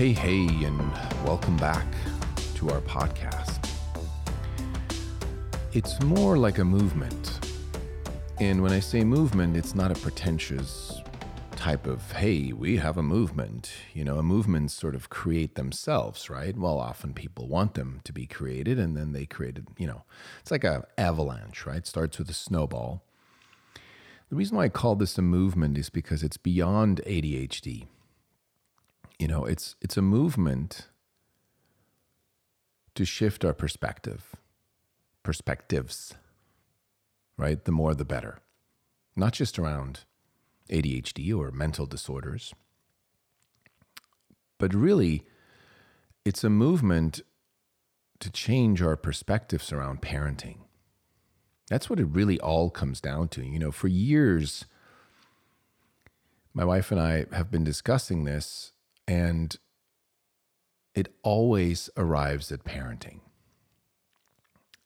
Hey, hey, and welcome back to our podcast. It's more like a movement. And when I say movement, it's not a pretentious type of, hey, we have a movement. You know, a movements sort of create themselves, right? Well, often people want them to be created and then they created, you know, it's like a avalanche, right? It starts with a snowball. The reason why I call this a movement is because it's beyond ADHD you know it's it's a movement to shift our perspective perspectives right? The more the better. Not just around ADHD or mental disorders but really it's a movement to change our perspectives around parenting. That's what it really all comes down to. You know for years my wife and I have been discussing this and it always arrives at parenting.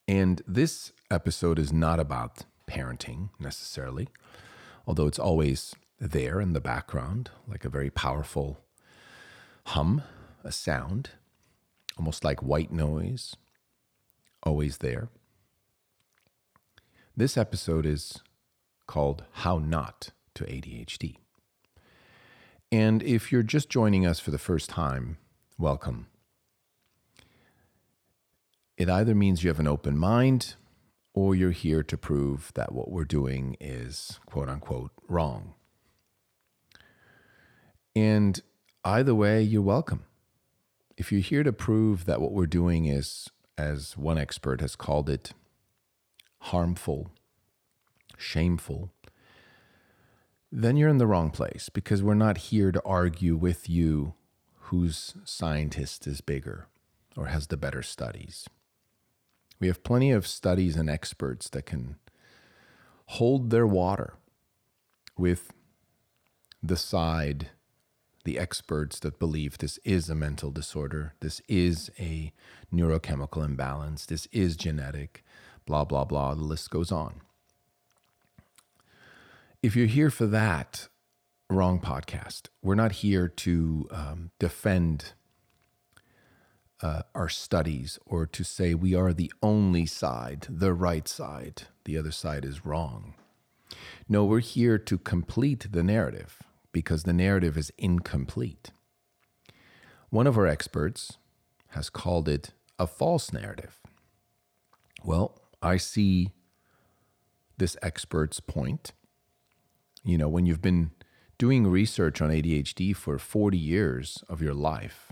And this episode is not about parenting necessarily, although it's always there in the background, like a very powerful hum, a sound, almost like white noise, always there. This episode is called How Not to ADHD. And if you're just joining us for the first time, welcome. It either means you have an open mind or you're here to prove that what we're doing is quote unquote wrong. And either way, you're welcome. If you're here to prove that what we're doing is, as one expert has called it, harmful, shameful, then you're in the wrong place because we're not here to argue with you whose scientist is bigger or has the better studies. We have plenty of studies and experts that can hold their water with the side, the experts that believe this is a mental disorder, this is a neurochemical imbalance, this is genetic, blah, blah, blah. The list goes on if you're here for that, wrong podcast. We're not here to um, defend uh, our studies or to say we are the only side, the right side, the other side is wrong. No, we're here to complete the narrative because the narrative is incomplete. One of our experts has called it a false narrative. Well, I see this expert's point you know, when you've been doing research on ADHD for 40 years of your life,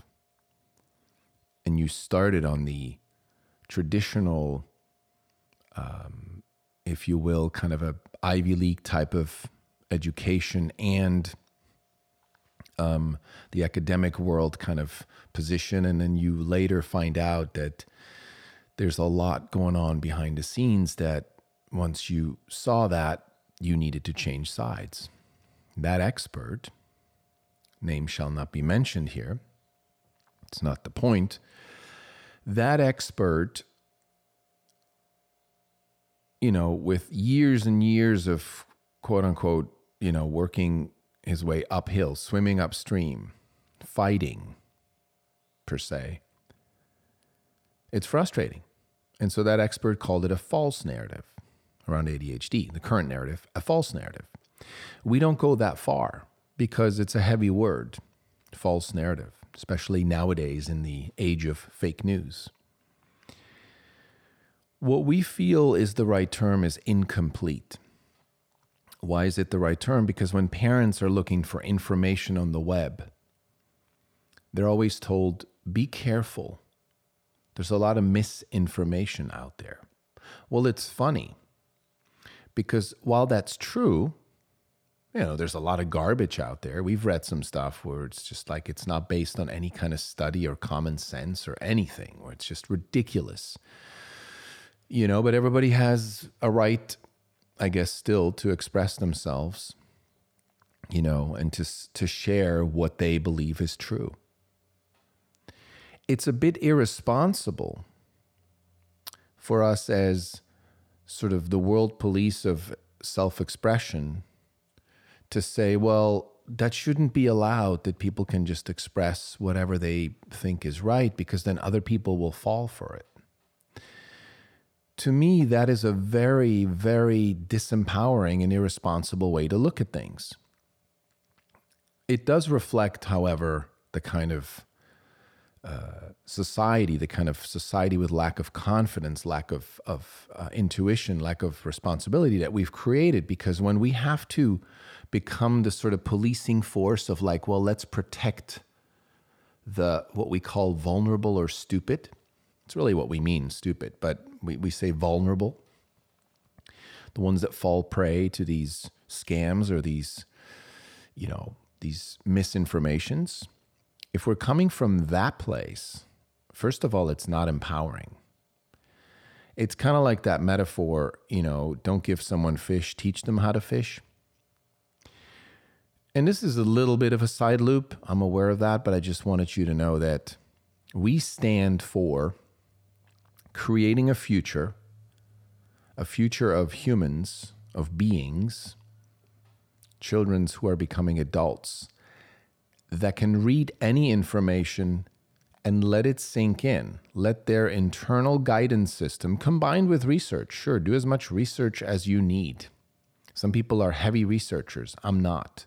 and you started on the traditional, um, if you will, kind of a Ivy League type of education and um, the academic world kind of position, and then you later find out that there's a lot going on behind the scenes that once you saw that you needed to change sides. That expert, name shall not be mentioned here, it's not the point. That expert, you know, with years and years of quote unquote, you know, working his way uphill, swimming upstream, fighting per se, it's frustrating. And so that expert called it a false narrative around ADHD, the current narrative, a false narrative. We don't go that far because it's a heavy word, false narrative, especially nowadays in the age of fake news. What we feel is the right term is incomplete. Why is it the right term? Because when parents are looking for information on the web, they're always told, be careful. There's a lot of misinformation out there. Well, it's funny because while that's true, you know, there's a lot of garbage out there. We've read some stuff where it's just like it's not based on any kind of study or common sense or anything, where it's just ridiculous. You know, but everybody has a right, I guess, still to express themselves, you know, and to, to share what they believe is true. It's a bit irresponsible for us as sort of the world police of self expression to say, well, that shouldn't be allowed that people can just express whatever they think is right because then other people will fall for it. To me, that is a very, very disempowering and irresponsible way to look at things. It does reflect, however, the kind of society, the kind of society with lack of confidence, lack of, of uh, intuition, lack of responsibility that we've created. Because when we have to become the sort of policing force of like, well, let's protect the what we call vulnerable or stupid. It's really what we mean, stupid, but we, we say vulnerable. The ones that fall prey to these scams or these, you know, these misinformations. If we're coming from that place, first of all, it's not empowering. It's kind of like that metaphor, you know, don't give someone fish, teach them how to fish. And this is a little bit of a side loop. I'm aware of that, but I just wanted you to know that we stand for creating a future, a future of humans, of beings, children who are becoming adults, that can read any information and let it sink in. Let their internal guidance system combined with research. Sure, do as much research as you need. Some people are heavy researchers. I'm not.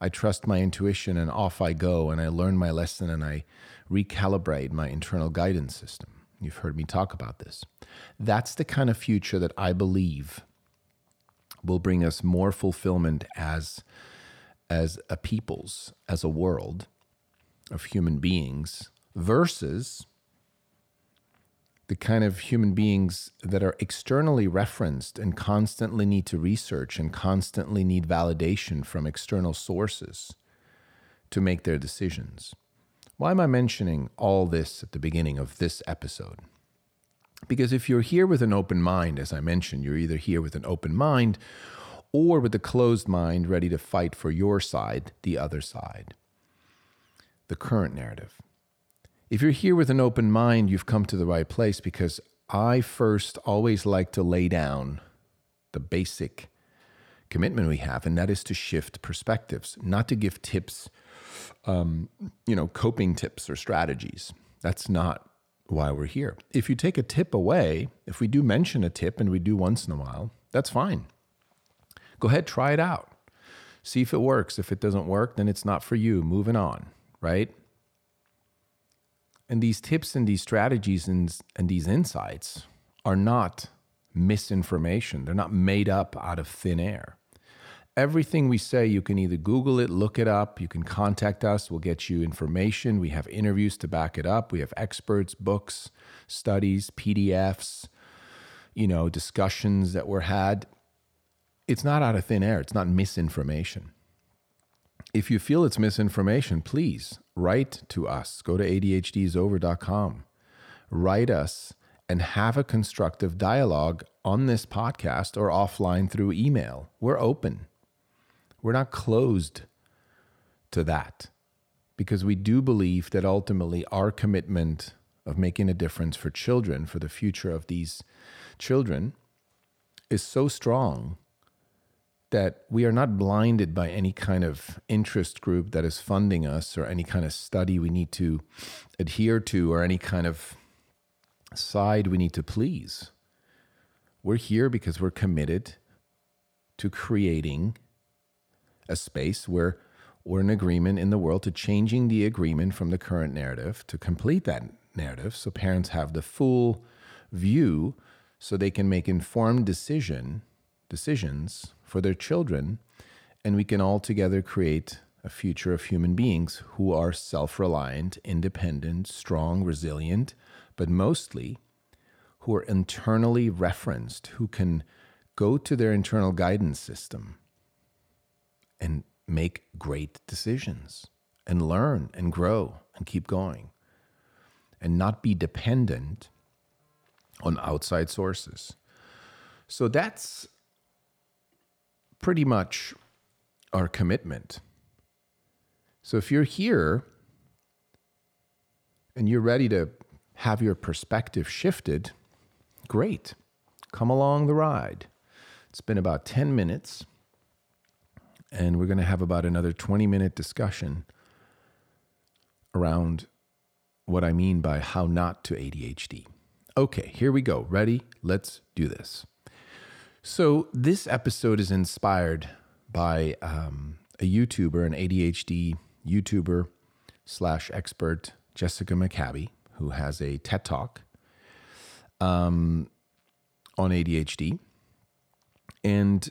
I trust my intuition and off I go and I learn my lesson and I recalibrate my internal guidance system. You've heard me talk about this. That's the kind of future that I believe will bring us more fulfillment as as a peoples, as a world of human beings versus the kind of human beings that are externally referenced and constantly need to research and constantly need validation from external sources to make their decisions. Why am I mentioning all this at the beginning of this episode? Because if you're here with an open mind, as I mentioned, you're either here with an open mind or with a closed mind ready to fight for your side, the other side, the current narrative. If you're here with an open mind, you've come to the right place because I first always like to lay down the basic commitment we have, and that is to shift perspectives, not to give tips, um, you know, coping tips or strategies. That's not why we're here. If you take a tip away, if we do mention a tip and we do once in a while, that's fine. Go ahead, try it out. See if it works. If it doesn't work, then it's not for you. Moving on, right? And these tips and these strategies and, and these insights are not misinformation. They're not made up out of thin air. Everything we say, you can either Google it, look it up, you can contact us, we'll get you information. We have interviews to back it up, we have experts, books, studies, PDFs, you know, discussions that were had. It's not out of thin air, it's not misinformation. If you feel it's misinformation, please write to us. Go to ADHDisover.com. Write us and have a constructive dialogue on this podcast or offline through email. We're open. We're not closed to that because we do believe that ultimately our commitment of making a difference for children, for the future of these children, is so strong that we are not blinded by any kind of interest group that is funding us or any kind of study we need to adhere to or any kind of side we need to please. We're here because we're committed to creating a space where we're in agreement in the world to changing the agreement from the current narrative to complete that narrative so parents have the full view so they can make informed decision decisions for their children, and we can all together create a future of human beings who are self reliant, independent, strong, resilient, but mostly who are internally referenced, who can go to their internal guidance system and make great decisions and learn and grow and keep going and not be dependent on outside sources. So that's pretty much our commitment. So if you're here and you're ready to have your perspective shifted, great. Come along the ride. It's been about 10 minutes, and we're going to have about another 20 minute discussion around what I mean by how not to ADHD. Okay, here we go. Ready? Let's do this. So, this episode is inspired by um, a YouTuber, an ADHD YouTuber slash expert, Jessica McCabe, who has a TED Talk um, on ADHD. And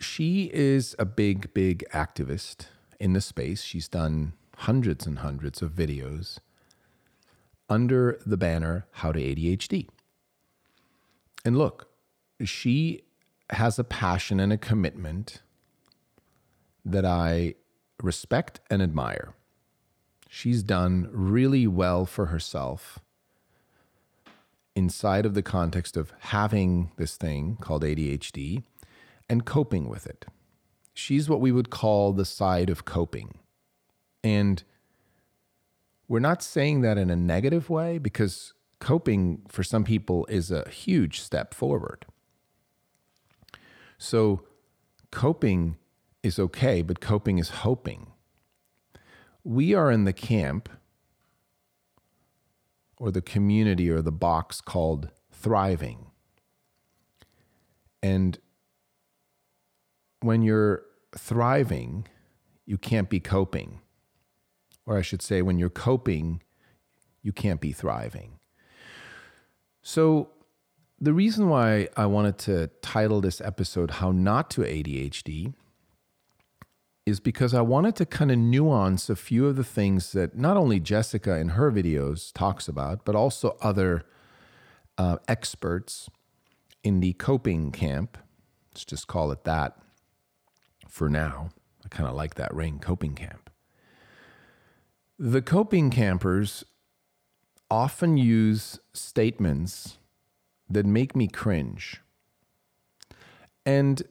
she is a big, big activist in the space. She's done hundreds and hundreds of videos under the banner How to ADHD. And look, she has a passion and a commitment that I respect and admire. She's done really well for herself inside of the context of having this thing called ADHD and coping with it. She's what we would call the side of coping. And we're not saying that in a negative way because coping for some people is a huge step forward. So, coping is okay, but coping is hoping. We are in the camp or the community or the box called thriving. And when you're thriving, you can't be coping. Or I should say, when you're coping, you can't be thriving. So, the reason why I wanted to title this episode How Not to ADHD is because I wanted to kind of nuance a few of the things that not only Jessica in her videos talks about, but also other uh, experts in the coping camp. Let's just call it that for now. I kind of like that ring, coping camp. The coping campers often use statements that make me cringe. And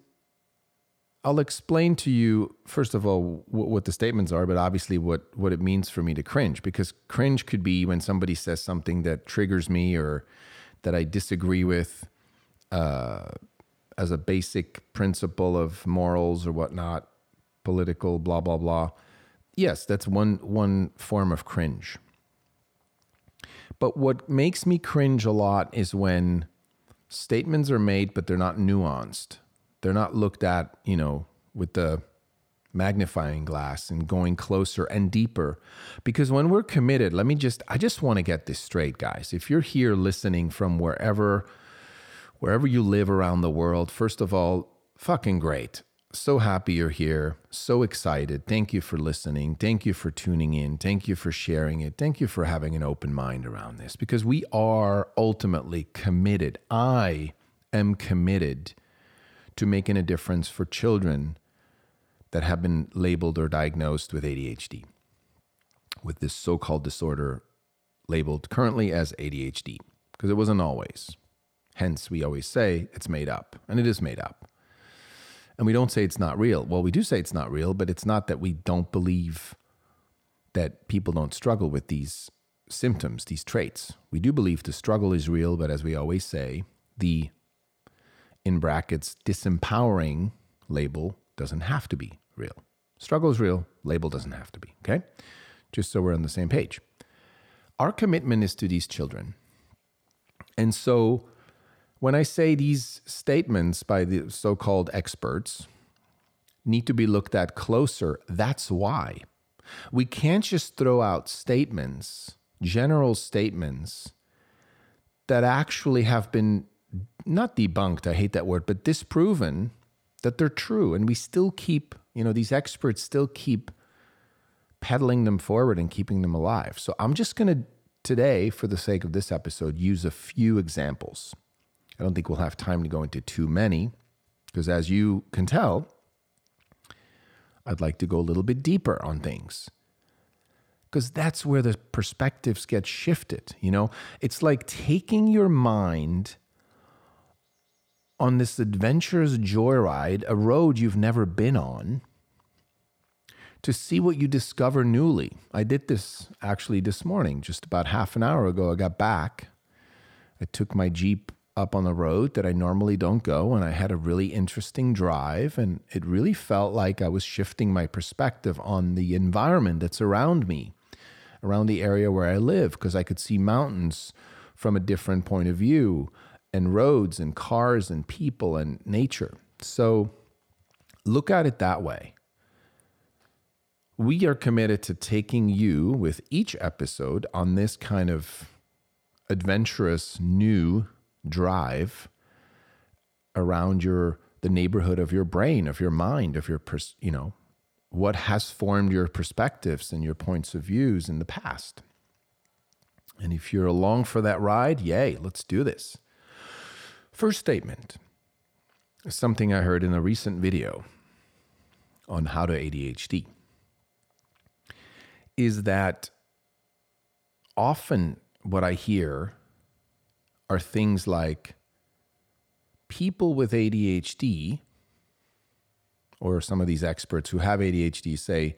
I'll explain to you, first of all, what, what, the statements are, but obviously what, what it means for me to cringe. Because cringe could be when somebody says something that triggers me or that I disagree with uh, as a basic principle of morals or whatnot, political, blah, blah, blah. Yes, that's one, one form of cringe. But what makes me cringe a lot is when statements are made, but they're not nuanced. They're not looked at, you know, with the magnifying glass and going closer and deeper. Because when we're committed, let me just, I just want to get this straight, guys. If you're here listening from wherever, wherever you live around the world, first of all, fucking great so happy you're here. So excited. Thank you for listening. Thank you for tuning in. Thank you for sharing it. Thank you for having an open mind around this because we are ultimately committed. I am committed to making a difference for children that have been labeled or diagnosed with ADHD, with this so called disorder labeled currently as ADHD, because it wasn't always. Hence, we always say it's made up, and it is made up. And we don't say it's not real. Well, we do say it's not real, but it's not that we don't believe that people don't struggle with these symptoms, these traits. We do believe the struggle is real, but as we always say, the in brackets disempowering label doesn't have to be real. Struggle is real, label doesn't have to be, okay? Just so we're on the same page. Our commitment is to these children. And so when I say these statements by the so called experts need to be looked at closer, that's why. We can't just throw out statements, general statements, that actually have been not debunked, I hate that word, but disproven that they're true. And we still keep, you know, these experts still keep peddling them forward and keeping them alive. So I'm just going to, today, for the sake of this episode, use a few examples. I don't think we'll have time to go into too many because, as you can tell, I'd like to go a little bit deeper on things. Because that's where the perspectives get shifted. You know, it's like taking your mind on this adventurous joyride, a road you've never been on, to see what you discover newly. I did this actually this morning, just about half an hour ago. I got back. I took my Jeep up on the road that I normally don't go, and I had a really interesting drive. And it really felt like I was shifting my perspective on the environment that's around me, around the area where I live, because I could see mountains from a different point of view, and roads, and cars, and people, and nature. So look at it that way. We are committed to taking you with each episode on this kind of adventurous new drive around your the neighborhood of your brain, of your mind, of your pers- you know, what has formed your perspectives and your points of views in the past. And if you're along for that ride, yay, let's do this. First statement something I heard in a recent video on how to ADHD is that often what I hear are things like people with ADHD, or some of these experts who have ADHD say,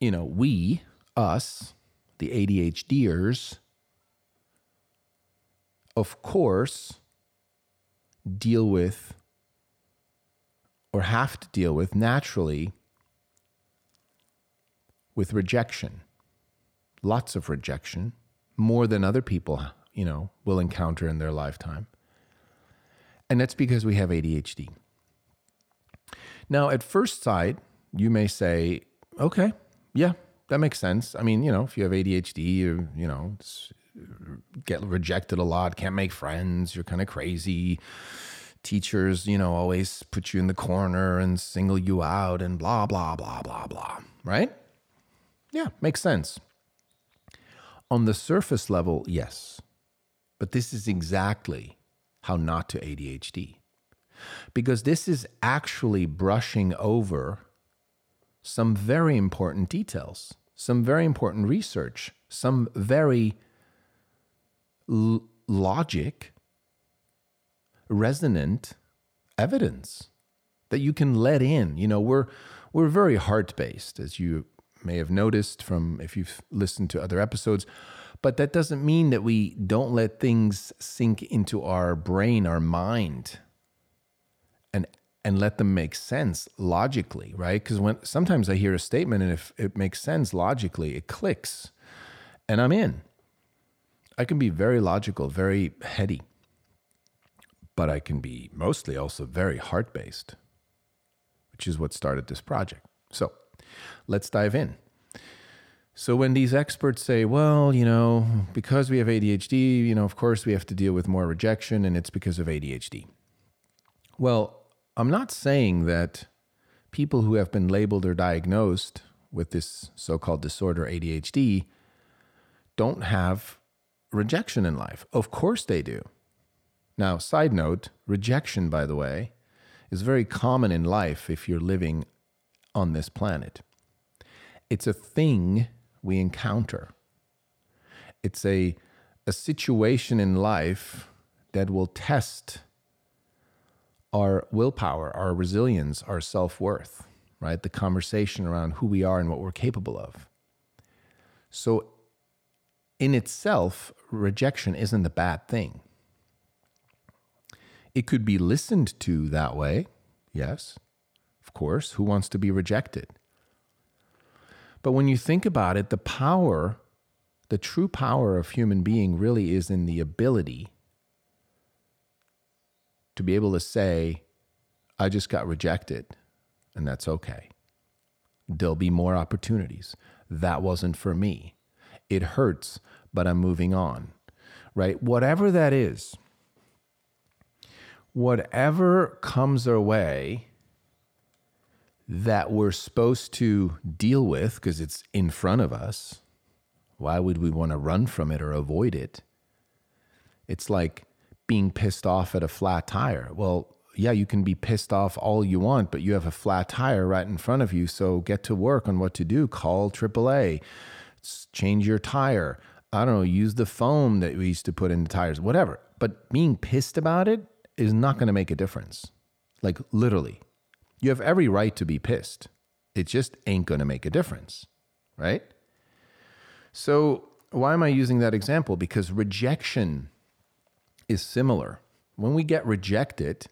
you know, we, us, the ADHDers, of course, deal with or have to deal with naturally with rejection. Lots of rejection, more than other people you know, will encounter in their lifetime. And that's because we have ADHD. Now, at first sight, you may say, okay, yeah, that makes sense. I mean, you know, if you have ADHD, you, you know, get rejected a lot, can't make friends, you're kind of crazy. Teachers, you know, always put you in the corner and single you out and blah, blah, blah, blah, blah, right? Yeah, makes sense. On the surface level, yes. But this is exactly how not to ADHD. Because this is actually brushing over some very important details, some very important research, some very l- logic, resonant evidence that you can let in. You know, we're we're very heart based, as you may have noticed from if you've listened to other episodes. But that doesn't mean that we don't let things sink into our brain, our mind, and and let them make sense logically, right? Because when sometimes I hear a statement and if it makes sense logically, it clicks, and I'm in. I can be very logical, very heady, but I can be mostly also very heart based, which is what started this project. So let's dive in. So when these experts say, well, you know, because we have ADHD, you know, of course we have to deal with more rejection and it's because of ADHD. Well, I'm not saying that people who have been labeled or diagnosed with this so called disorder ADHD don't have rejection in life. Of course they do. Now, side note rejection, by the way, is very common in life if you're living on this planet. It's a thing we encounter. It's a, a situation in life that will test our willpower, our resilience, our self worth, right? The conversation around who we are and what we're capable of. So, in itself, rejection isn't a bad thing. It could be listened to that way, yes, of course. Who wants to be rejected? But when you think about it, the power, the true power of human being really is in the ability to be able to say, I just got rejected, and that's okay. There'll be more opportunities. That wasn't for me. It hurts, but I'm moving on, right? Whatever that is, whatever comes our way, that we're supposed to deal with because it's in front of us. Why would we want to run from it or avoid it? It's like being pissed off at a flat tire. Well, yeah, you can be pissed off all you want, but you have a flat tire right in front of you. So get to work on what to do. Call AAA, change your tire. I don't know, use the foam that we used to put in the tires, whatever. But being pissed about it is not going to make a difference. Like literally, you have every right to be pissed. It just ain't going to make a difference, right? So, why am I using that example? Because rejection is similar. When we get rejected,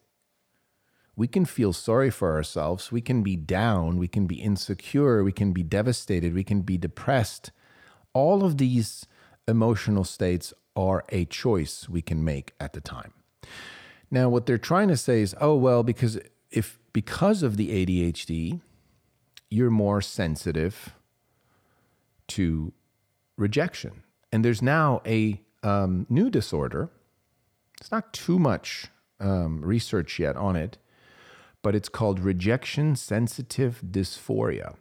we can feel sorry for ourselves. We can be down. We can be insecure. We can be devastated. We can be depressed. All of these emotional states are a choice we can make at the time. Now, what they're trying to say is, oh, well, because if because of the ADHD, you're more sensitive to rejection. And there's now a um, new disorder. It's not too much um, research yet on it, but it's called rejection sensitive dysphoria.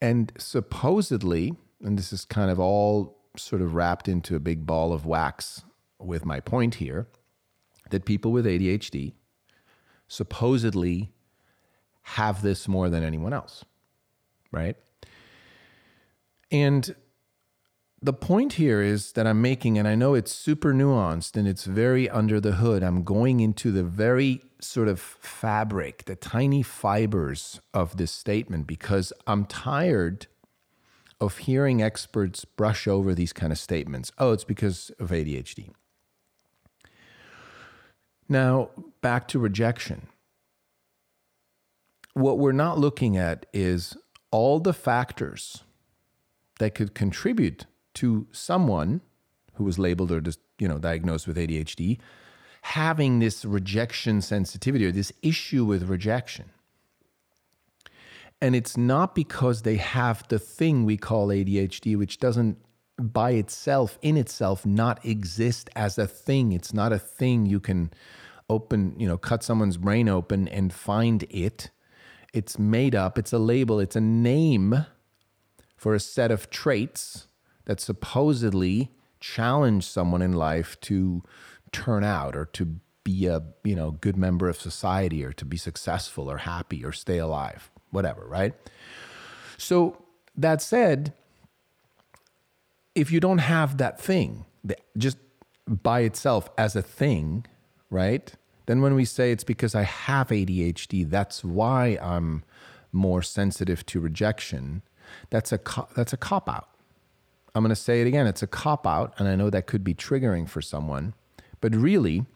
And supposedly, and this is kind of all sort of wrapped into a big ball of wax with my point here, that people with ADHD supposedly have this more than anyone else, right? And the point here is that I'm making, and I know it's super nuanced and it's very under the hood. I'm going into the very sort of fabric, the tiny fibers of this statement because I'm tired of hearing experts brush over these kind of statements. Oh, it's because of ADHD. Now, back to rejection. What we're not looking at is all the factors that could contribute to someone who was labeled or just, you know, diagnosed with ADHD having this rejection sensitivity or this issue with rejection. And it's not because they have the thing we call ADHD, which doesn't by itself, in itself, not exist as a thing. It's not a thing you can open, you know, cut someone's brain open and find it. It's made up, it's a label, it's a name for a set of traits that supposedly challenge someone in life to turn out or to be a you know good member of society or to be successful or happy or stay alive whatever right so that said if you don't have that thing just by itself as a thing right then when we say it's because i have adhd that's why i'm more sensitive to rejection that's a that's a cop out I'm going to say it again. It's a cop out, and I know that could be triggering for someone. But really,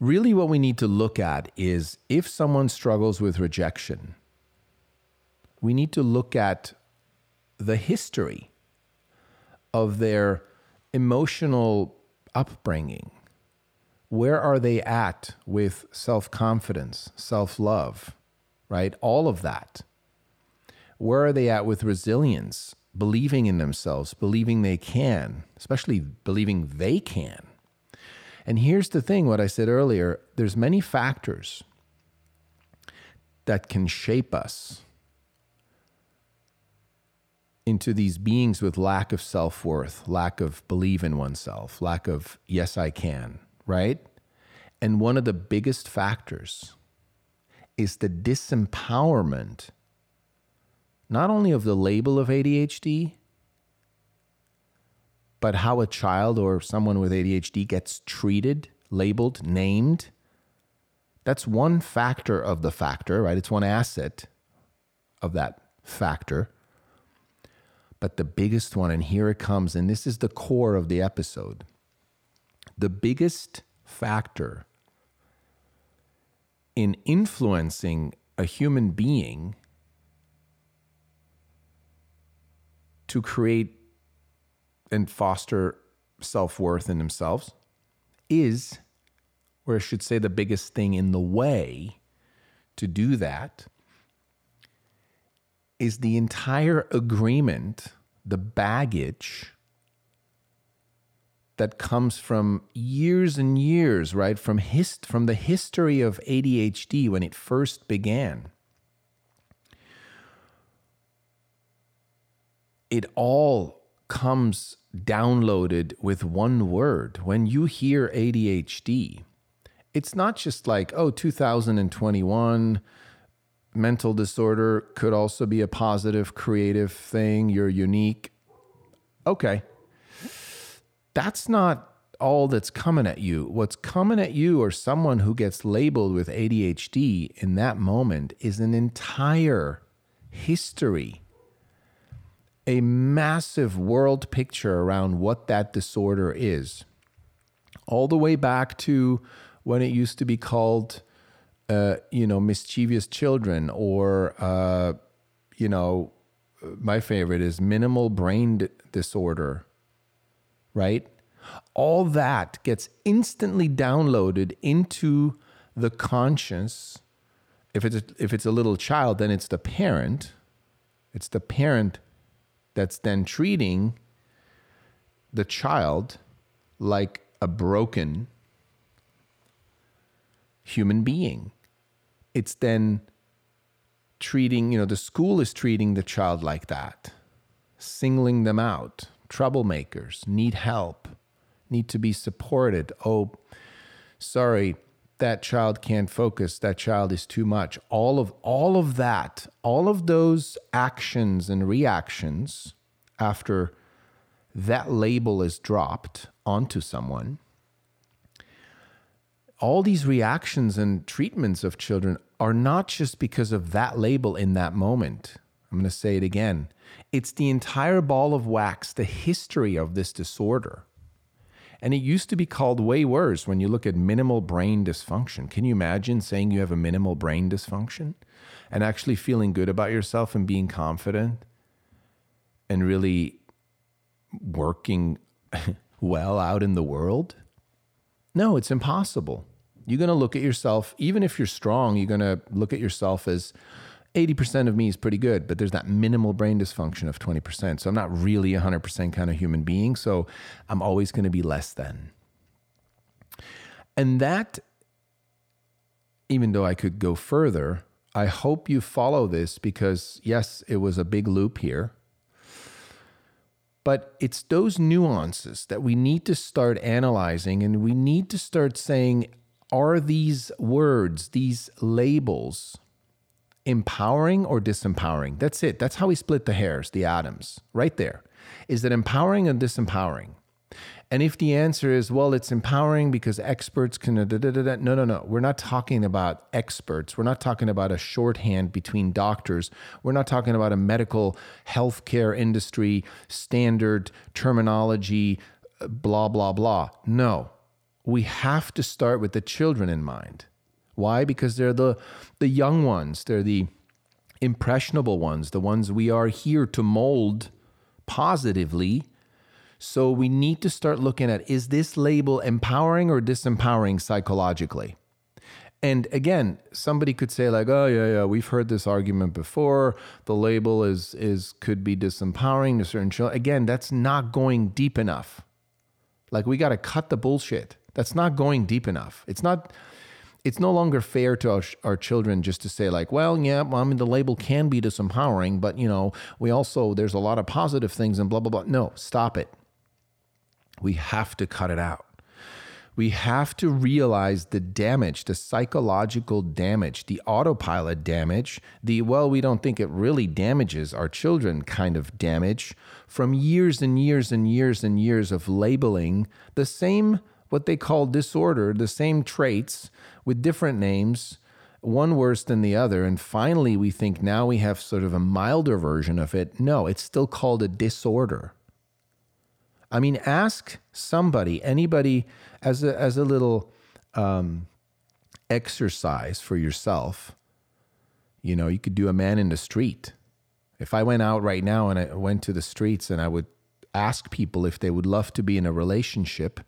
really, what we need to look at is if someone struggles with rejection, we need to look at the history of their emotional upbringing. Where are they at with self confidence, self love, right? All of that. Where are they at with resilience, believing in themselves, believing they can, especially believing they can. And here's the thing what I said earlier there's many factors that can shape us into these beings with lack of self worth, lack of believe in oneself, lack of yes, I can, right? And one of the biggest factors is the disempowerment not only of the label of ADHD, but how a child or someone with ADHD gets treated, labeled, named. That's one factor of the factor, right? It's one asset of that factor. But the biggest one, and here it comes, and this is the core of the episode the biggest factor in influencing a human being to create and foster self worth in themselves is, or I should say, the biggest thing in the way to do that is the entire agreement, the baggage that comes from years and years, right? From hist- from the history of ADHD when it first began. it all comes downloaded with one word. When you hear ADHD, it's not just like, oh, 2021 mental disorder could also be a positive creative thing. You're unique. Okay. That's not all that's coming at you. What's coming at you or someone who gets labeled with ADHD in that moment is an entire history, a massive world picture around what that disorder is. All the way back to when it used to be called, uh, you know, mischievous children or, uh, you know, my favorite is minimal brain disorder, right? All that gets instantly downloaded into the conscience. If it's a, if it's a little child, then it's the parent. It's the parent that's then treating the child like a broken human being. It's then treating, you know, the school is treating the child like that, singling them out. Troublemakers need help, need to be supported. Oh, sorry, that child can't focus. That child is too much. All of all of that, all of those actions and reactions after that label is dropped onto someone all these reactions and treatments of children are not just because of that label in that moment. I'm going to say it again. It's the entire ball of wax, the history of this disorder. And it used to be called way worse when you look at minimal brain dysfunction. Can you imagine saying you have a minimal brain dysfunction and actually feeling good about yourself and being confident and really working well out in the world? No, it's impossible you're going to look at yourself, even if you're strong, you're going to look at yourself as 80% of me is pretty good, but there's that minimal brain dysfunction of 20%. So I'm not really a 100% kind of human being. So I'm always going to be less than. And that, even though I could go further, I hope you follow this because, yes, it was a big loop here. But it's those nuances that we need to start analyzing and we need to start saying, are these words, these labels, empowering or disempowering? That's it. That's how we split the hairs, the atoms, right there. Is it empowering or disempowering? And if the answer is, well, it's empowering because experts can, da, da, da, no, no, no. We're not talking about experts. We're not talking about a shorthand between doctors. We're not talking about a medical healthcare industry standard terminology, uh, blah, blah, blah. No, we have to start with the children in mind. Why? Because they're the, the young ones, they're the impressionable ones, the ones we are here to mold positively. So we need to start looking at is this label empowering or disempowering psychologically? And again, somebody could say like, "Oh yeah, yeah, we've heard this argument before. The label is is could be disempowering to certain children." Again, that's not going deep enough. Like we got to cut the bullshit. That's not going deep enough. It's not it's no longer fair to our, our, children just to say like, well, yeah, I mean the label can be disempowering, but you know, we also there's a lot of positive things and blah blah blah. No, stop it. We have to cut it out. We have to realize the damage, the psychological damage, the autopilot damage, the, well, we don't think it really damages our children kind of damage from years and years and years and years of labeling the same what they call disorder, the same traits with different names, one worse than the other. And finally, we think now we have sort of a milder version of it. No, it's still called a disorder. I mean, ask somebody, anybody, as a, as a little um, exercise for yourself. You know, you could do a man in the street. If I went out right now and I went to the streets and I would ask people if they would love to be in a relationship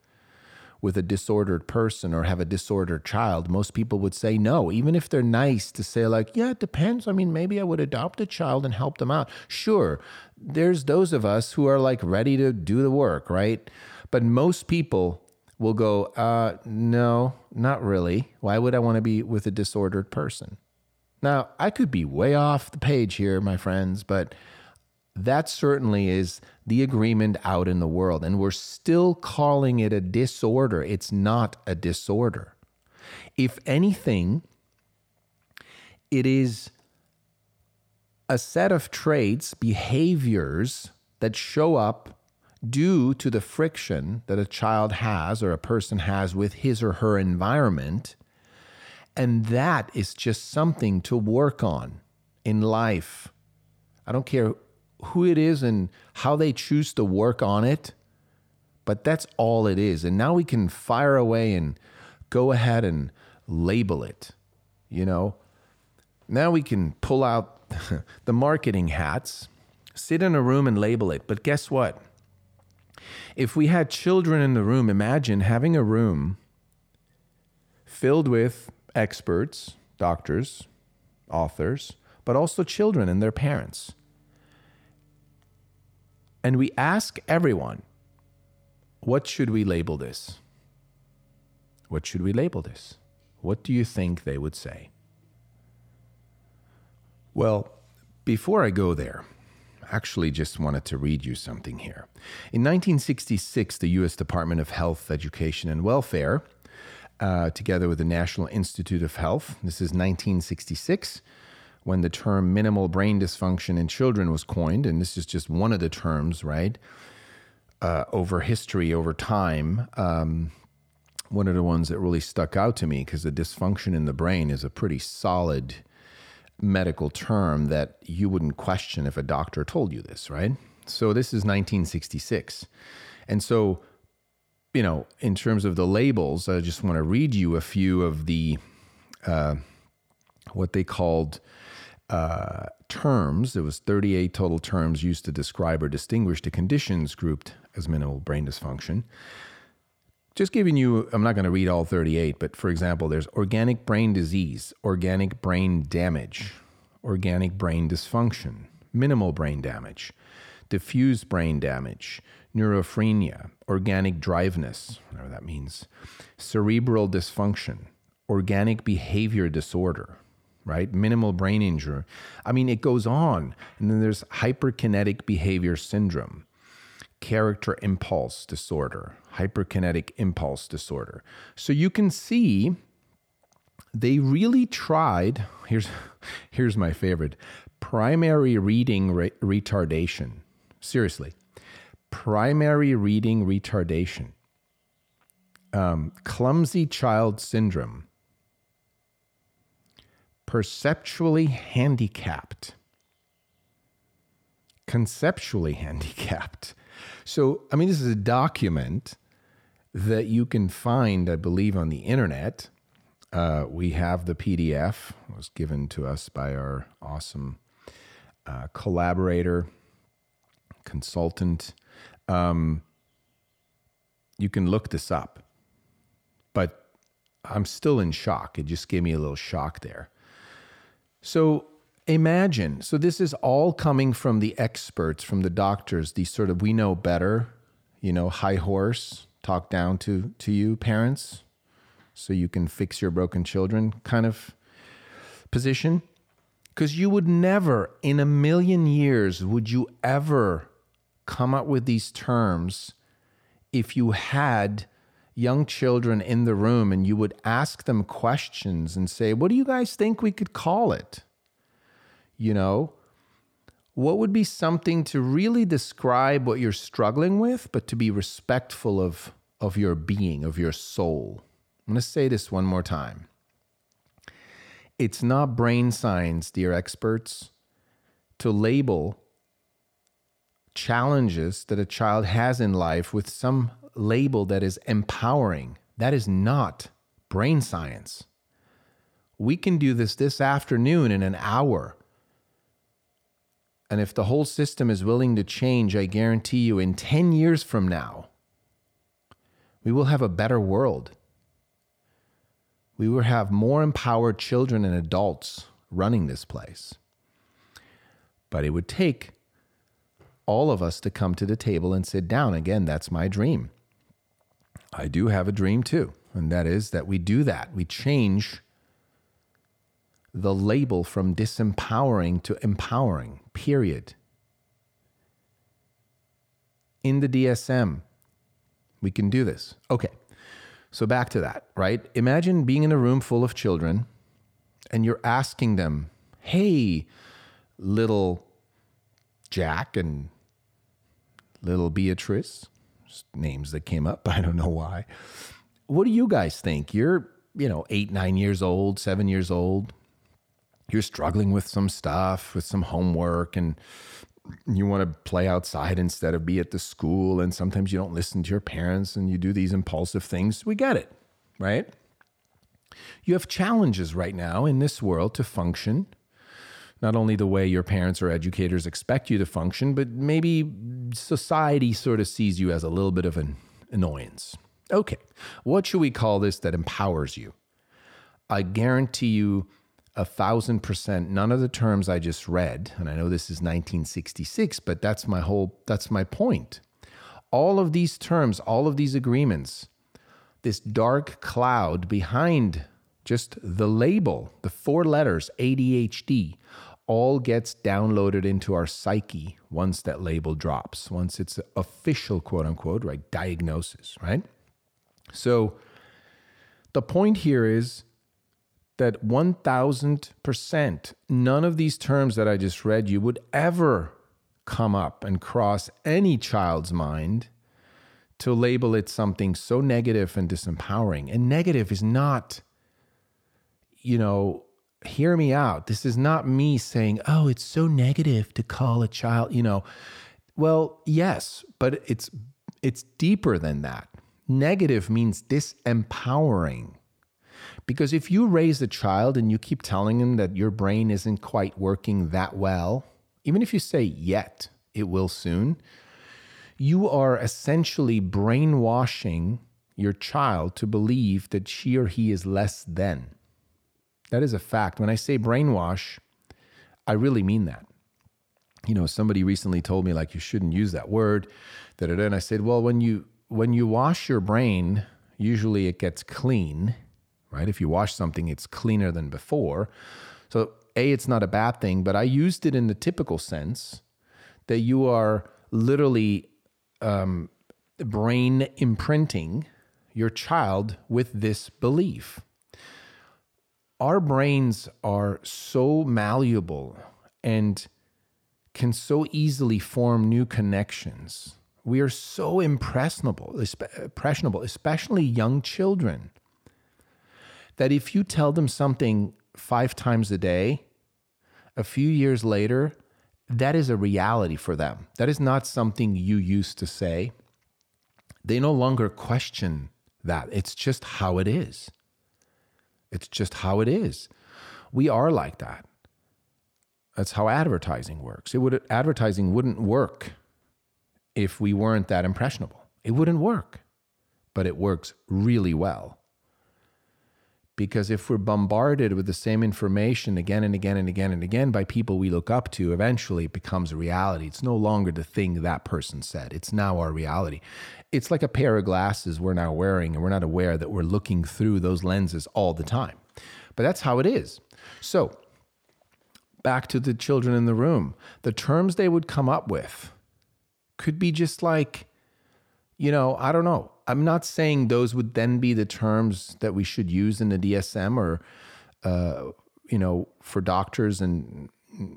with a disordered person or have a disordered child, most people would say no, even if they're nice to say, like, yeah, it depends. I mean, maybe I would adopt a child and help them out. Sure, there's those of us who are like ready to do the work, right? But most people will go, uh, no, not really. Why would I want to be with a disordered person? Now, I could be way off the page here, my friends, but that certainly is the agreement out in the world. And we're still calling it a disorder. It's not a disorder. If anything, it is a set of traits, behaviors that show up due to the friction that a child has or a person has with his or her environment. And that is just something to work on in life. I don't care who it is and how they choose to work on it, but that's all it is. And now we can fire away and go ahead and label it, you know? Now we can pull out the marketing hats, sit in a room and label it. But guess what? If we had children in the room, imagine having a room filled with experts, doctors, authors, but also children and their parents. And we ask everyone, what should we label this? What should we label this? What do you think they would say? Well, before I go there, I actually just wanted to read you something here. In 1966, the U.S. Department of Health, Education, and Welfare, uh, together with the National Institute of Health, this is 1966, when the term minimal brain dysfunction in children was coined, and this is just one of the terms, right? Uh, over history, over time, um, one of the ones that really stuck out to me because the dysfunction in the brain is a pretty solid medical term that you wouldn't question if a doctor told you this, right? So this is 1966. And so, you know, in terms of the labels, I just want to read you a few of the uh, what they called uh, terms. There was 38 total terms used to describe or distinguish the conditions grouped as minimal brain dysfunction. Just giving you, I'm not going to read all 38, but for example, there's organic brain disease, organic brain damage, organic brain dysfunction, minimal brain damage, diffuse brain damage, neurophrenia, organic drivenness, whatever that means, cerebral dysfunction, organic behavior disorder, right? Minimal brain injury. I mean, it goes on. And then there's hyperkinetic behavior syndrome, character impulse disorder, hyperkinetic impulse disorder. So you can see they really tried. Here's, here's my favorite primary reading re- retardation. Seriously, primary reading retardation, um, clumsy child syndrome, perceptually handicapped, conceptually handicapped. So, I mean, this is a document that you can find, I believe, on the internet. Uh, we have the PDF, it was given to us by our awesome uh, collaborator, consultant. Um, you can look this up, but I'm still in shock. It just gave me a little shock there. So imagine, so this is all coming from the experts, from the doctors, these sort of we know better, you know, high horse, talk down to to you parents so you can fix your broken children kind of position. Because you would never in a million years would you ever come up with these terms if you had young children in the room and you would ask them questions and say, What do you guys think we could call it? You know, what would be something to really describe what you're struggling with, but to be respectful of, of your being, of your soul? I'm going to say this one more time. It's not brain science, dear experts, to label challenges that a child has in life with some label that is empowering. That is not brain science. We can do this this afternoon in an hour. And if the whole system is willing to change, I guarantee you, in 10 years from now, we will have a better world. We will have more empowered children and adults running this place. But it would take all of us to come to the table and sit down. Again, that's my dream. I do have a dream too, and that is that we do that. We change the label from disempowering to empowering, period. in the DSM. We can do this. Okay. So back to that, right? Imagine being in a room full of children and you're asking them, hey, little Jack and little Beatrice, names that came up. I don't know why. What do you guys think? You're, you know, eight, nine years old, seven years old. You're struggling with some stuff, with some homework, and you want to play outside instead of be at the school. And sometimes you don't listen to your parents and you do these impulsive things. We get it, right? You have challenges right now in this world to function not only the way your parents or educators expect you to function, but maybe society sort of sees you as a little bit of an annoyance. Okay, what should we call this that empowers you? I guarantee you a thousand percent none of the terms I just read, and I know this is 1966, but that's my whole that's my point. All of these terms, all of these agreements, this dark cloud behind just the label, the four letters ADHD, all gets downloaded into our psyche once that label drops, once it's official, quote unquote, right? Diagnosis, right? So the point here is that 1000% none of these terms that I just read you would ever come up and cross any child's mind to label it something so negative and disempowering. And negative is not, you know, hear me out. This is not me saying, oh, it's so negative to call a child, you know. Well, yes, but it's it's deeper than that. Negative means disempowering. Because if you raise a child and you keep telling him that your brain isn't quite working that well, even if you say yet, it will soon, you are essentially brainwashing your child to believe that she or he is less than. That is a fact. When I say brainwash, I really mean that. You know, somebody recently told me like you shouldn't use that word. That and I said, well, when you when you wash your brain, usually it gets clean, right? If you wash something, it's cleaner than before. So a, it's not a bad thing, but I used it in the typical sense that you are literally um, brain imprinting your child with this belief our brains are so malleable and can so easily form new connections. We are so impressionable, impressionable, especially young children, that if you tell them something five times a day, a few years later, that is a reality for them. That is not something you used to say. They no longer question that. It's just how it is. It's just how it is. We are like that. That's how advertising works. It would advertising wouldn't work if we weren't that impressionable. It wouldn't work. But it works really well. Because if we're bombarded with the same information again and again and again and again by people we look up to, eventually it becomes a reality. It's no longer the thing that person said, it's now our reality. It's like a pair of glasses we're now wearing, and we're not aware that we're looking through those lenses all the time. But that's how it is. So, back to the children in the room, the terms they would come up with could be just like, you know, I don't know, I'm not saying those would then be the terms that we should use in the DSM or, uh, you know, for doctors and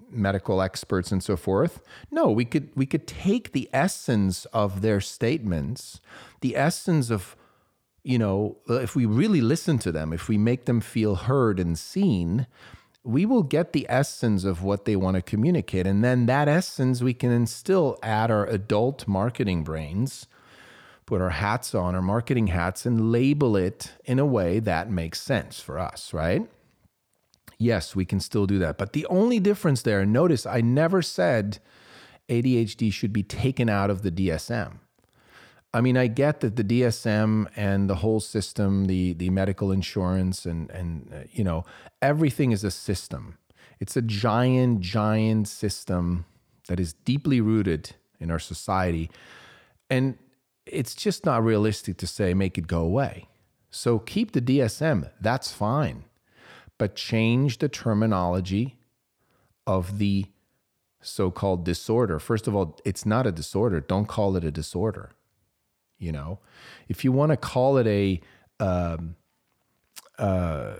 medical experts and so forth. No, we could we could take the essence of their statements, the essence of, you know, if we really listen to them, if we make them feel heard and seen, we will get the essence of what they want to communicate, and then that essence we can still add our adult marketing brains put our hats on, our marketing hats, and label it in a way that makes sense for us, right? Yes, we can still do that. But the only difference there, notice I never said ADHD should be taken out of the DSM. I mean, I get that the DSM and the whole system, the the medical insurance, and and uh, you know everything is a system. It's a giant, giant system that is deeply rooted in our society, and it's just not realistic to say make it go away. So keep the DSM, that's fine. But change the terminology of the so called disorder. First of all, it's not a disorder. Don't call it a disorder. You know, if you want to call it a, um, uh,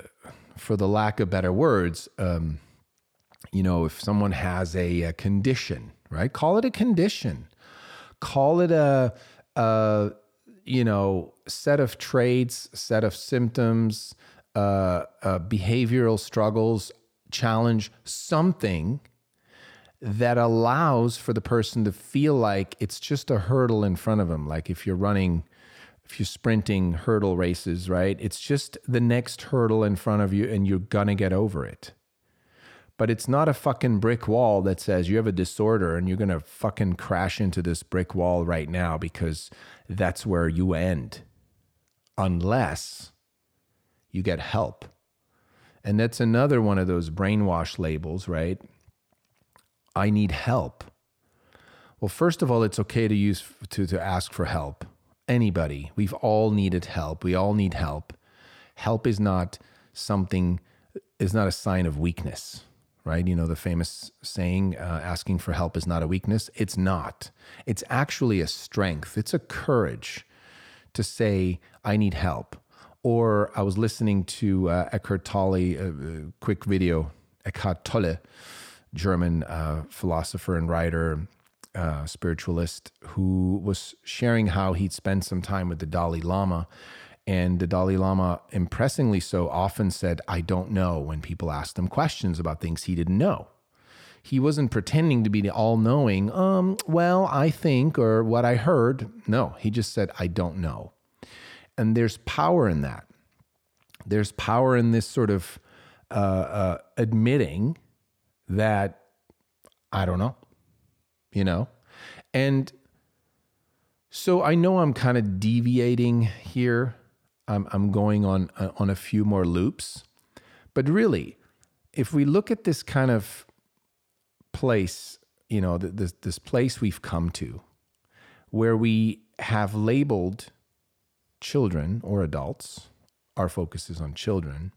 for the lack of better words, um, you know, if someone has a, a, condition, right? Call it a condition. Call it a, a you know, set of traits, set of symptoms, uh, uh, behavioral struggles, challenge, something that allows for the person to feel like it's just a hurdle in front of them. Like if you're running, if you're sprinting hurdle races, right? It's just the next hurdle in front of you and you're gonna get over it. But it's not a fucking brick wall that says you have a disorder and you're gonna fucking crash into this brick wall right now because that's where you end. Unless you get help. And that's another one of those brainwash labels, right? I need help. Well, first of all, it's okay to use to, to ask for help. Anybody. We've all needed help. We all need help. Help is not something is not a sign of weakness, right? You know the famous saying, uh, asking for help is not a weakness. It's not. It's actually a strength. It's a courage to say, I need help. Or I was listening to uh, Eckhart Tolle, a, a quick video, Eckhart Tolle, German uh, philosopher and writer, uh, spiritualist, who was sharing how he'd spent some time with the Dalai Lama. And the Dalai Lama, impressingly so, often said, I don't know, when people asked him questions about things he didn't know. He wasn't pretending to be all knowing, um, well, I think, or what I heard. No, he just said, I don't know. And there's power in that. There's power in this sort of uh, uh, admitting that I don't know, you know? And so I know I'm kind of deviating here. I'm, I'm going on, uh, on a few more loops. But really, if we look at this kind of place, you know, this, this place we've come to, where we have labeled children or adults, our focus is on children,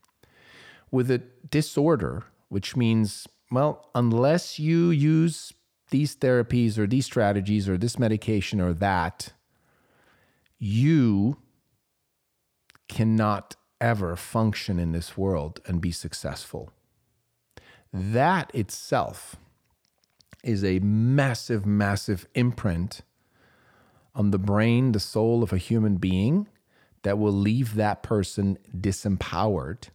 with a disorder, which means well, unless you use these therapies or these strategies or this medication or that, you cannot ever function in this world and be successful. That itself is a massive, massive imprint on the brain, the soul of a human being that will leave that person disempowered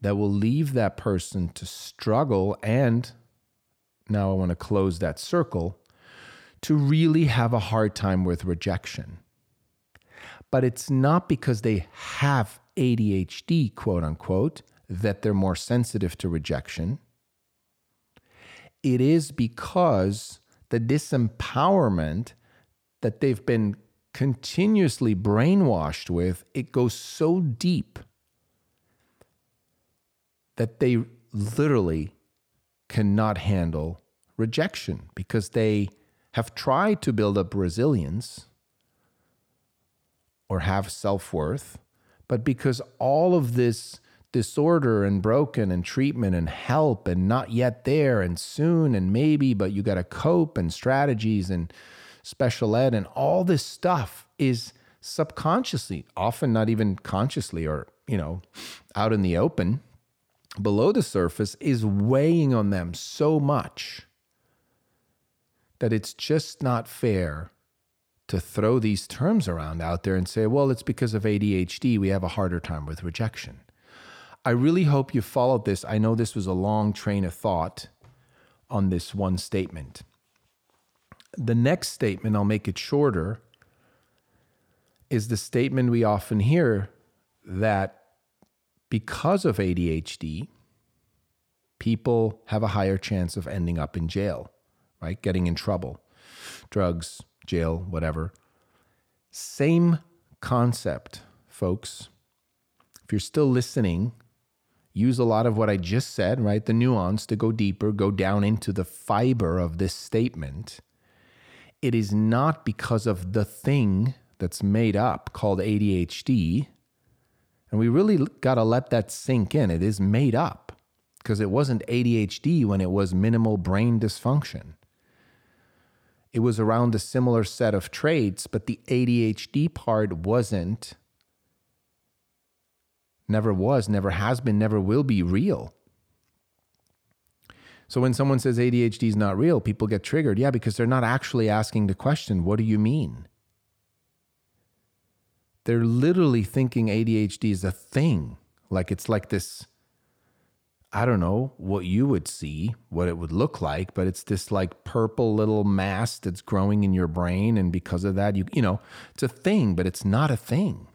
that will leave that person to struggle and now I want to close that circle to really have a hard time with rejection. But it's not because they have ADHD, quote unquote, that they're more sensitive to rejection. It is because the disempowerment that they've been continuously brainwashed with, it goes so deep that they literally cannot handle rejection because they have tried to build up resilience or have self worth, but because all of this disorder and broken and treatment and help and not yet there and soon and maybe, but you got to cope and strategies and special ed and all this stuff is subconsciously, often not even consciously or, you know, out in the open below the surface is weighing on them so much that it's just not fair to throw these terms around out there and say, well, it's because of ADHD, we have a harder time with rejection. I really hope you followed this. I know this was a long train of thought on this one statement. The next statement, I'll make it shorter, is the statement we often hear that because of ADHD, people have a higher chance of ending up in jail, right? Getting in trouble, drugs, jail, whatever. Same concept, folks. If you're still listening, use a lot of what I just said, right? The nuance to go deeper, go down into the fiber of this statement. It is not because of the thing that's made up called ADHD and we really got to let that sink in. It is made up because it wasn't ADHD when it was minimal brain dysfunction. It was around a similar set of traits, but the ADHD part wasn't, never was, never has been, never will be real. So when someone says ADHD is not real, people get triggered. Yeah, because they're not actually asking the question, what do you mean? They're literally thinking ADHD is a thing. Like it's like this I don't know what you would see, what it would look like, but it's this like purple little mass that's growing in your brain. And because of that, you, you know, it's a thing, but it's not a thing.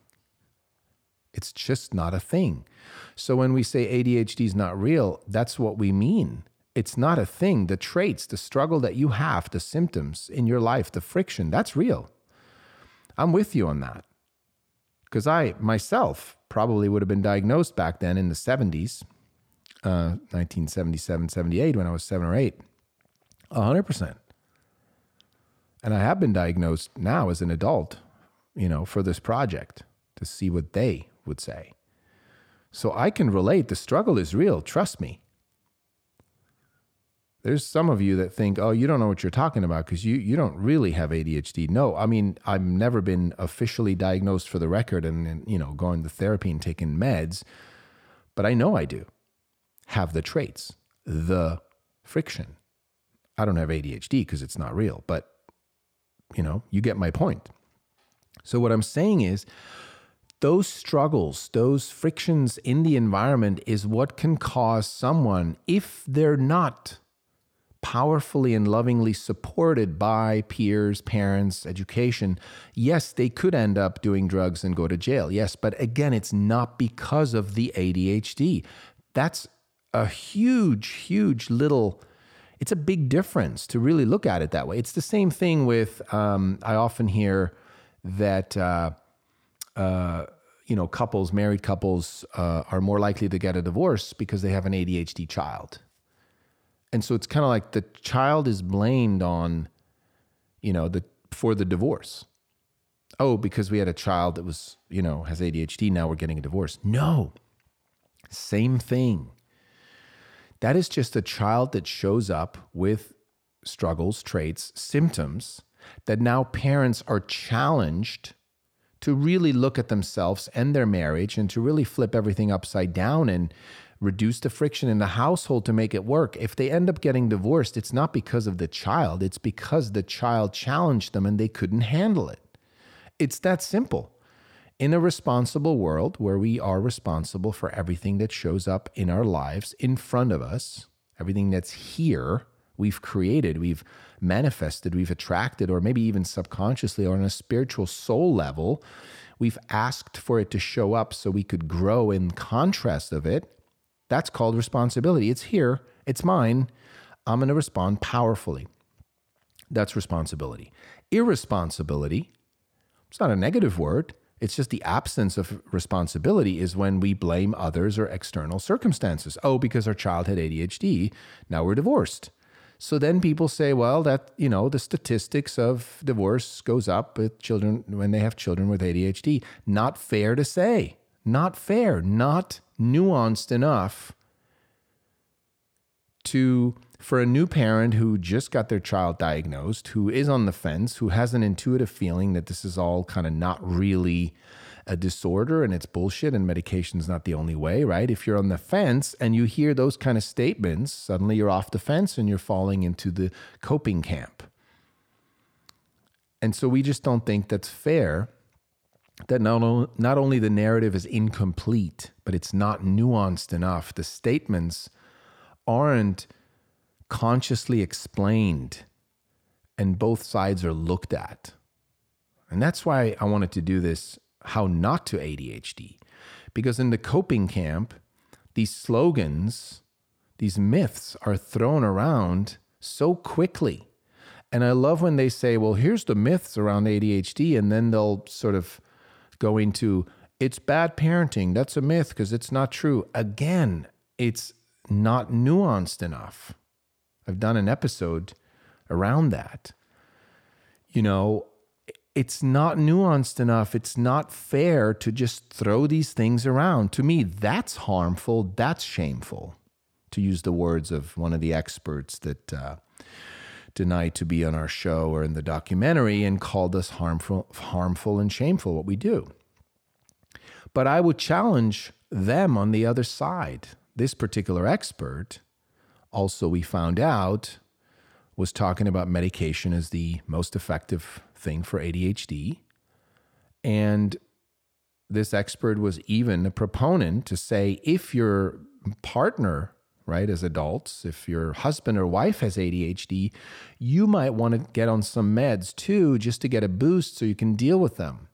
It's just not a thing. So when we say ADHD is not real, that's what we mean. It's not a thing. The traits, the struggle that you have, the symptoms in your life, the friction, that's real. I'm with you on that. Because I myself probably would have been diagnosed back then in the 70s 1977, uh, 78, when I was seven or eight. 100%. And I have been diagnosed now as an adult, you know, for this project to see what they would say. So I can relate. The struggle is real. Trust me. There's some of you that think, oh, you don't know what you're talking about because you, you don't really have ADHD. No, I mean, I've never been officially diagnosed for the record and, and you know, going to therapy and taking meds, but I know I do have the traits, the friction. I don't have ADHD because it's not real, but you know, you get my point. So, what I'm saying is, those struggles, those frictions in the environment is what can cause someone, if they're not powerfully and lovingly supported by peers, parents, education, yes, they could end up doing drugs and go to jail. Yes, but again, it's not because of the ADHD. That's a huge, huge little. It's a big difference to really look at it that way. It's the same thing with. Um, I often hear that uh, uh, you know couples, married couples, uh, are more likely to get a divorce because they have an ADHD child, and so it's kind of like the child is blamed on, you know, the for the divorce. Oh, because we had a child that was, you know, has ADHD, now we're getting a divorce. No, same thing. That is just a child that shows up with struggles, traits, symptoms that now parents are challenged to really look at themselves and their marriage and to really flip everything upside down and reduce the friction in the household to make it work. If they end up getting divorced, it's not because of the child, it's because the child challenged them and they couldn't handle it. It's that simple in a responsible world where we are responsible for everything that shows up in our lives in front of us, everything that's here, we've created, we've manifested, we've attracted, or maybe even subconsciously or on a spiritual soul level, we've asked for it to show up so we could grow in contrast of it. That's called responsibility. It's here, it's mine. I'm going to respond powerfully. That's responsibility. Irresponsibility, it's not a negative word. It's just the absence of responsibility is when we blame others or external circumstances. Oh, because our child had ADHD, now we're divorced. So then people say, well, that, you know, the statistics of divorce goes up with children when they have children with ADHD. Not fair to say. Not fair, not nuanced enough to for a new parent who just got their child diagnosed, who is on the fence, who has an intuitive feeling that this is all kind of not really a disorder and it's bullshit and medication's not the only way, right? If you're on the fence and you hear those kind of statements, suddenly you're off the fence and you're falling into the coping camp. And so we just don't think that's fair that not, not only the narrative is incomplete, but it's not nuanced enough. The statements aren't consciously explained and both sides are looked at. And that's why I wanted to do this how not to ADHD. Because in the coping camp, these slogans, these myths are thrown around so quickly. And I love when they say, well, here's the myths around ADHD. And then they'll sort of go into, it's bad parenting. That's a myth because it's not true. Again, it's not nuanced enough. I've done an episode around that. You know, it's not nuanced enough. It's not fair to just throw these things around. To me, that's harmful. That's shameful. to use the words of one of the experts that uh, denied to be on our show or in the documentary and called us harmful, harmful and shameful what we do. But I would challenge them on the other side. This particular expert, also, we found out, was talking about medication as the most effective thing for ADHD. And this expert was even a proponent to say if your partner, right, as adults, if your husband or wife has ADHD, you might want to get on some meds too, just to get a boost so you can deal with them.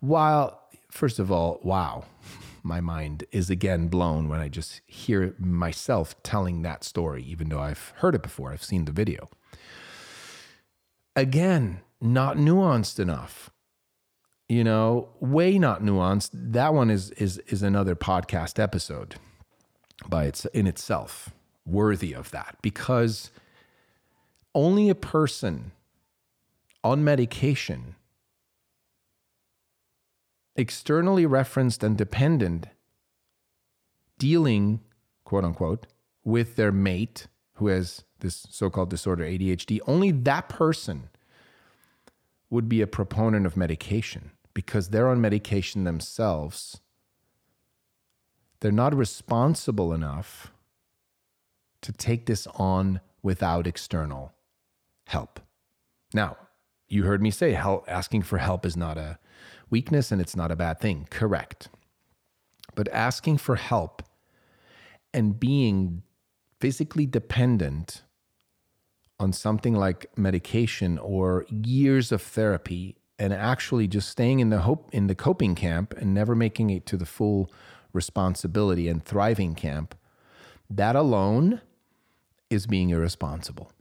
While, first of all, wow, my mind is again blown when I just hear myself telling that story, even though I've heard it before, I've seen the video. Again, not nuanced enough you know, way not nuanced. That one is is is another podcast episode by its in itself, worthy of that because only a person on medication externally referenced and dependent dealing quote unquote with their mate who has this so-called disorder ADHD only that person would be a proponent of medication because they're on medication themselves, they're not responsible enough to take this on without external help. Now, you heard me say help, asking for help is not a weakness and it's not a bad thing. Correct. But asking for help and being physically dependent on something like medication or years of therapy and actually just staying in the hope in the coping camp and never making it to the full responsibility and thriving camp, that alone is being irresponsible.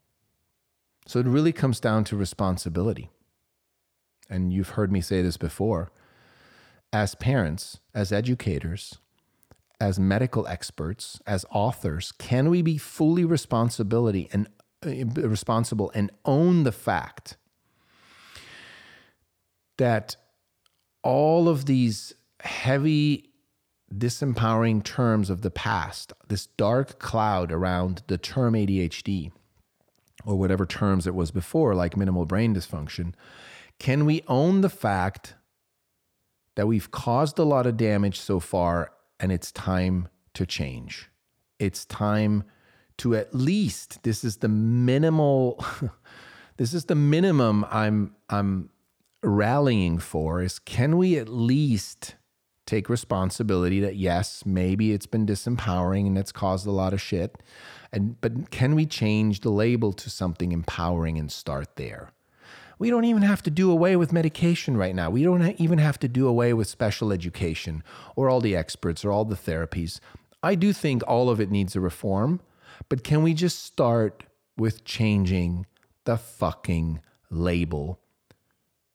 So it really comes down to responsibility. And you've heard me say this before. As parents, as educators, as medical experts, as authors, can we be fully responsibility and uh, responsible and own the fact that all of these heavy, disempowering terms of the past, this dark cloud around the term ADHD, or whatever terms it was before, like minimal brain dysfunction, can we own the fact that we've caused a lot of damage so far and it's time to change? It's time to at least, this is the minimal. this is the minimum I'm I'm rallying for is can we at least take responsibility that yes, maybe it's been disempowering and it's caused a lot of shit. And but can we change the label to something empowering and start there? We don't even have to do away with medication right now. We don't even have to do away with special education or all the experts or all the therapies. I do think all of it needs a reform, but can we just start with changing the fucking label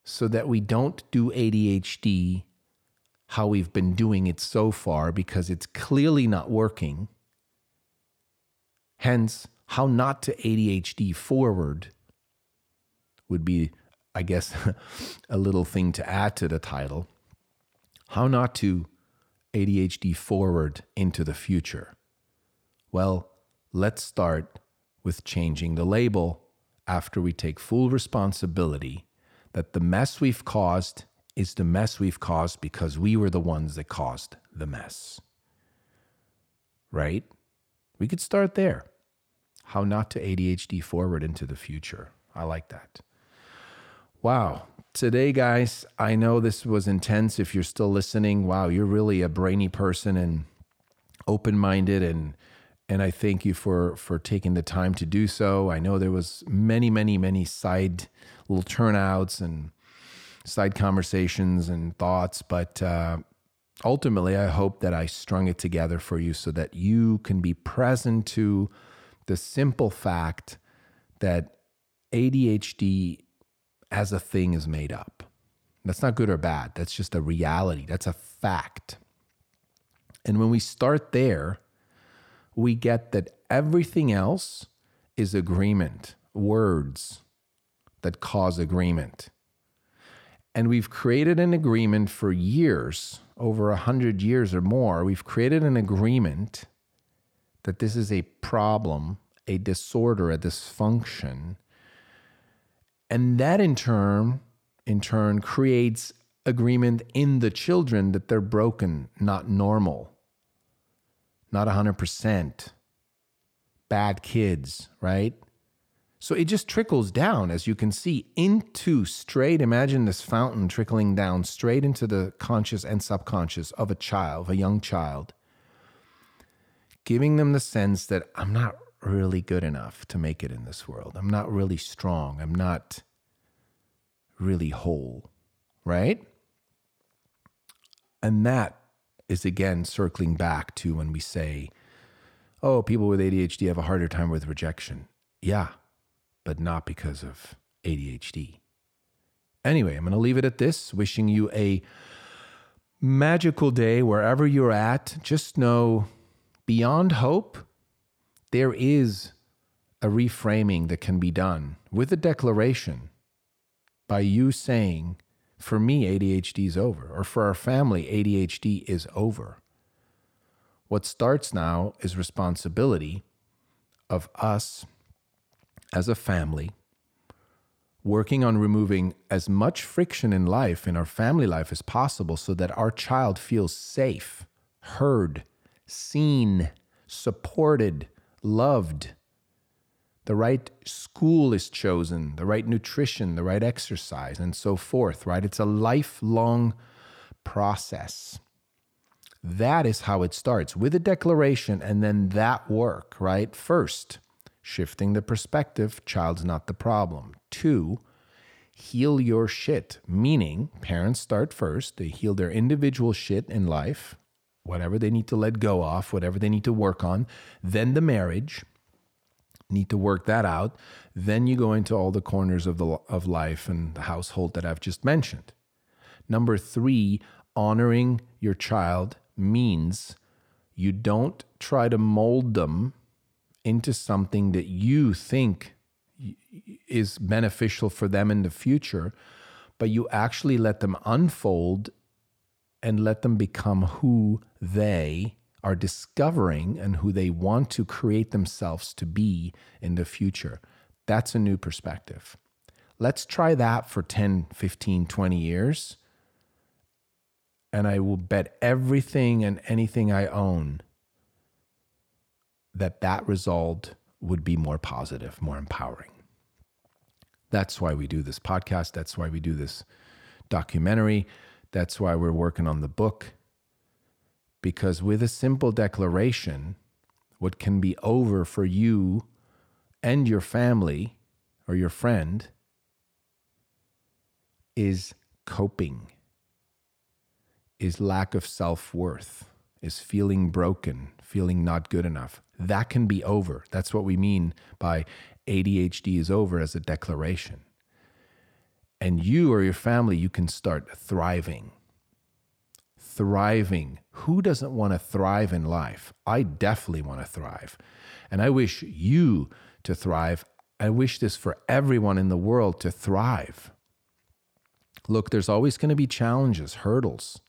so that we don't do ADHD how we've been doing it so far because it's clearly not working. Hence, how not to ADHD forward would be, I guess, a little thing to add to the title. How not to ADHD forward into the future. Well, let's start with changing the label after we take full responsibility that the mess we've caused is the mess we've caused because we were the ones that caused the mess. Right? We could start there. How not to ADHD forward into the future. I like that. Wow. Today, guys, I know this was intense. If you're still listening, wow, you're really a brainy person and open minded and and I thank you for for taking the time to do so. I know there was many, many, many side little turnouts and side conversations and thoughts, but uh, ultimately, I hope that I strung it together for you so that you can be present to the simple fact that ADHD as a thing is made up. That's not good or bad. That's just a reality. That's a fact. And when we start there, we get that everything else is agreement, words that cause agreement. And we've created an agreement for years, over a hundred years or more. We've created an agreement that this is a problem, a disorder, a dysfunction. And that in turn, in turn, creates agreement in the children that they're broken, not normal, not 100%, bad kids, right? So it just trickles down, as you can see, into straight. Imagine this fountain trickling down straight into the conscious and subconscious of a child, of a young child, giving them the sense that I'm not really good enough to make it in this world. I'm not really strong. I'm not really whole, right? And that is again circling back to when we say, oh, people with ADHD have a harder time with rejection. Yeah, but not because of ADHD. Anyway, I'm going to leave it at this, wishing you a magical day wherever you're at. Just know beyond hope, there is a reframing that can be done with a declaration by you saying, for me, ADHD is over, or for our family, ADHD is over. What starts now is responsibility of us as a family, working on removing as much friction in life, in our family life, as possible so that our child feels safe, heard, seen, supported, loved. The right school is chosen, the right nutrition, the right exercise, and so forth, right? It's a lifelong process. That is how it starts with a declaration and then that work, right? First, Shifting the perspective, child's not the problem. Two, heal your shit, meaning parents start first, they heal their individual shit in life, whatever they need to let go of, whatever they need to work on, then the marriage, need to work that out. Then you go into all the corners of the of life and the household that I've just mentioned. Number 3, honoring your child means you don't try to mold them into something that you think is beneficial for them in the future, but you actually let them unfold and let them become who they are discovering and who they want to create themselves to be in the future. That's a new perspective. Let's try that for 10, 15, 20 years. And I will bet everything and anything I own that that result would be more positive, more empowering. That's why we do this podcast. That's why we do this documentary. That's why we're working on the book. Because with a simple declaration, what can be over for you and your family or your friend is coping, is lack of self worth, is feeling broken, feeling not good enough that can be over. That's what we mean by ADHD is over as a declaration. And you or your family, you can start thriving. Thriving. Who doesn't want to thrive in life? I definitely want to thrive. And I wish you to thrive. I wish this for everyone in the world to thrive. Look, there's always going to be challenges, hurdles.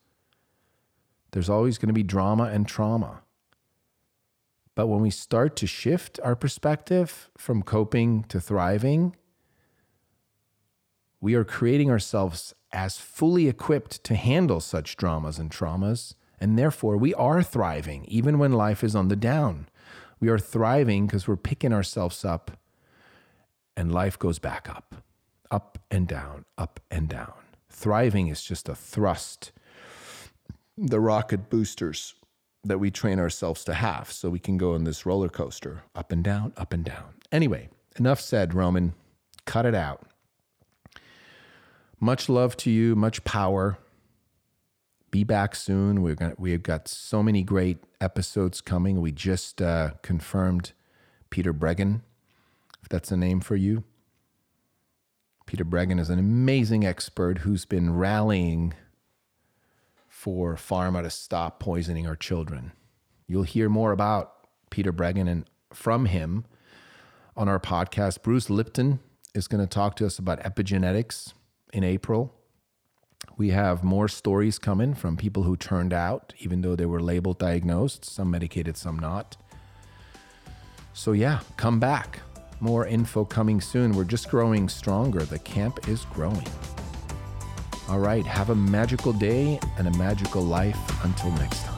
There's always going to be drama and trauma. But when we start to shift our perspective from coping to thriving, we are creating ourselves as fully equipped to handle such dramas and traumas. And therefore, we are thriving even when life is on the down. We are thriving because we're picking ourselves up and life goes back up, up and down, up and down. Thriving is just a thrust. The rocket boosters that we train ourselves to have so we can go on this roller coaster up and down, up and down. Anyway, enough said, Roman. Cut it out. Much love to you, much power. Be back soon. We're gonna, we've got so many great episodes coming. We just uh, confirmed Peter Breggin, if that's a name for you. Peter Breggin is an amazing expert who's been rallying for pharma to stop poisoning our children. You'll hear more about Peter Breggin and from him on our podcast. Bruce Lipton is going to talk to us about epigenetics in April. We have more stories coming from people who turned out, even though they were labeled diagnosed, some medicated, some not. So, yeah, come back. More info coming soon. We're just growing stronger. The camp is growing. All right, have a magical day and a magical life. Until next time.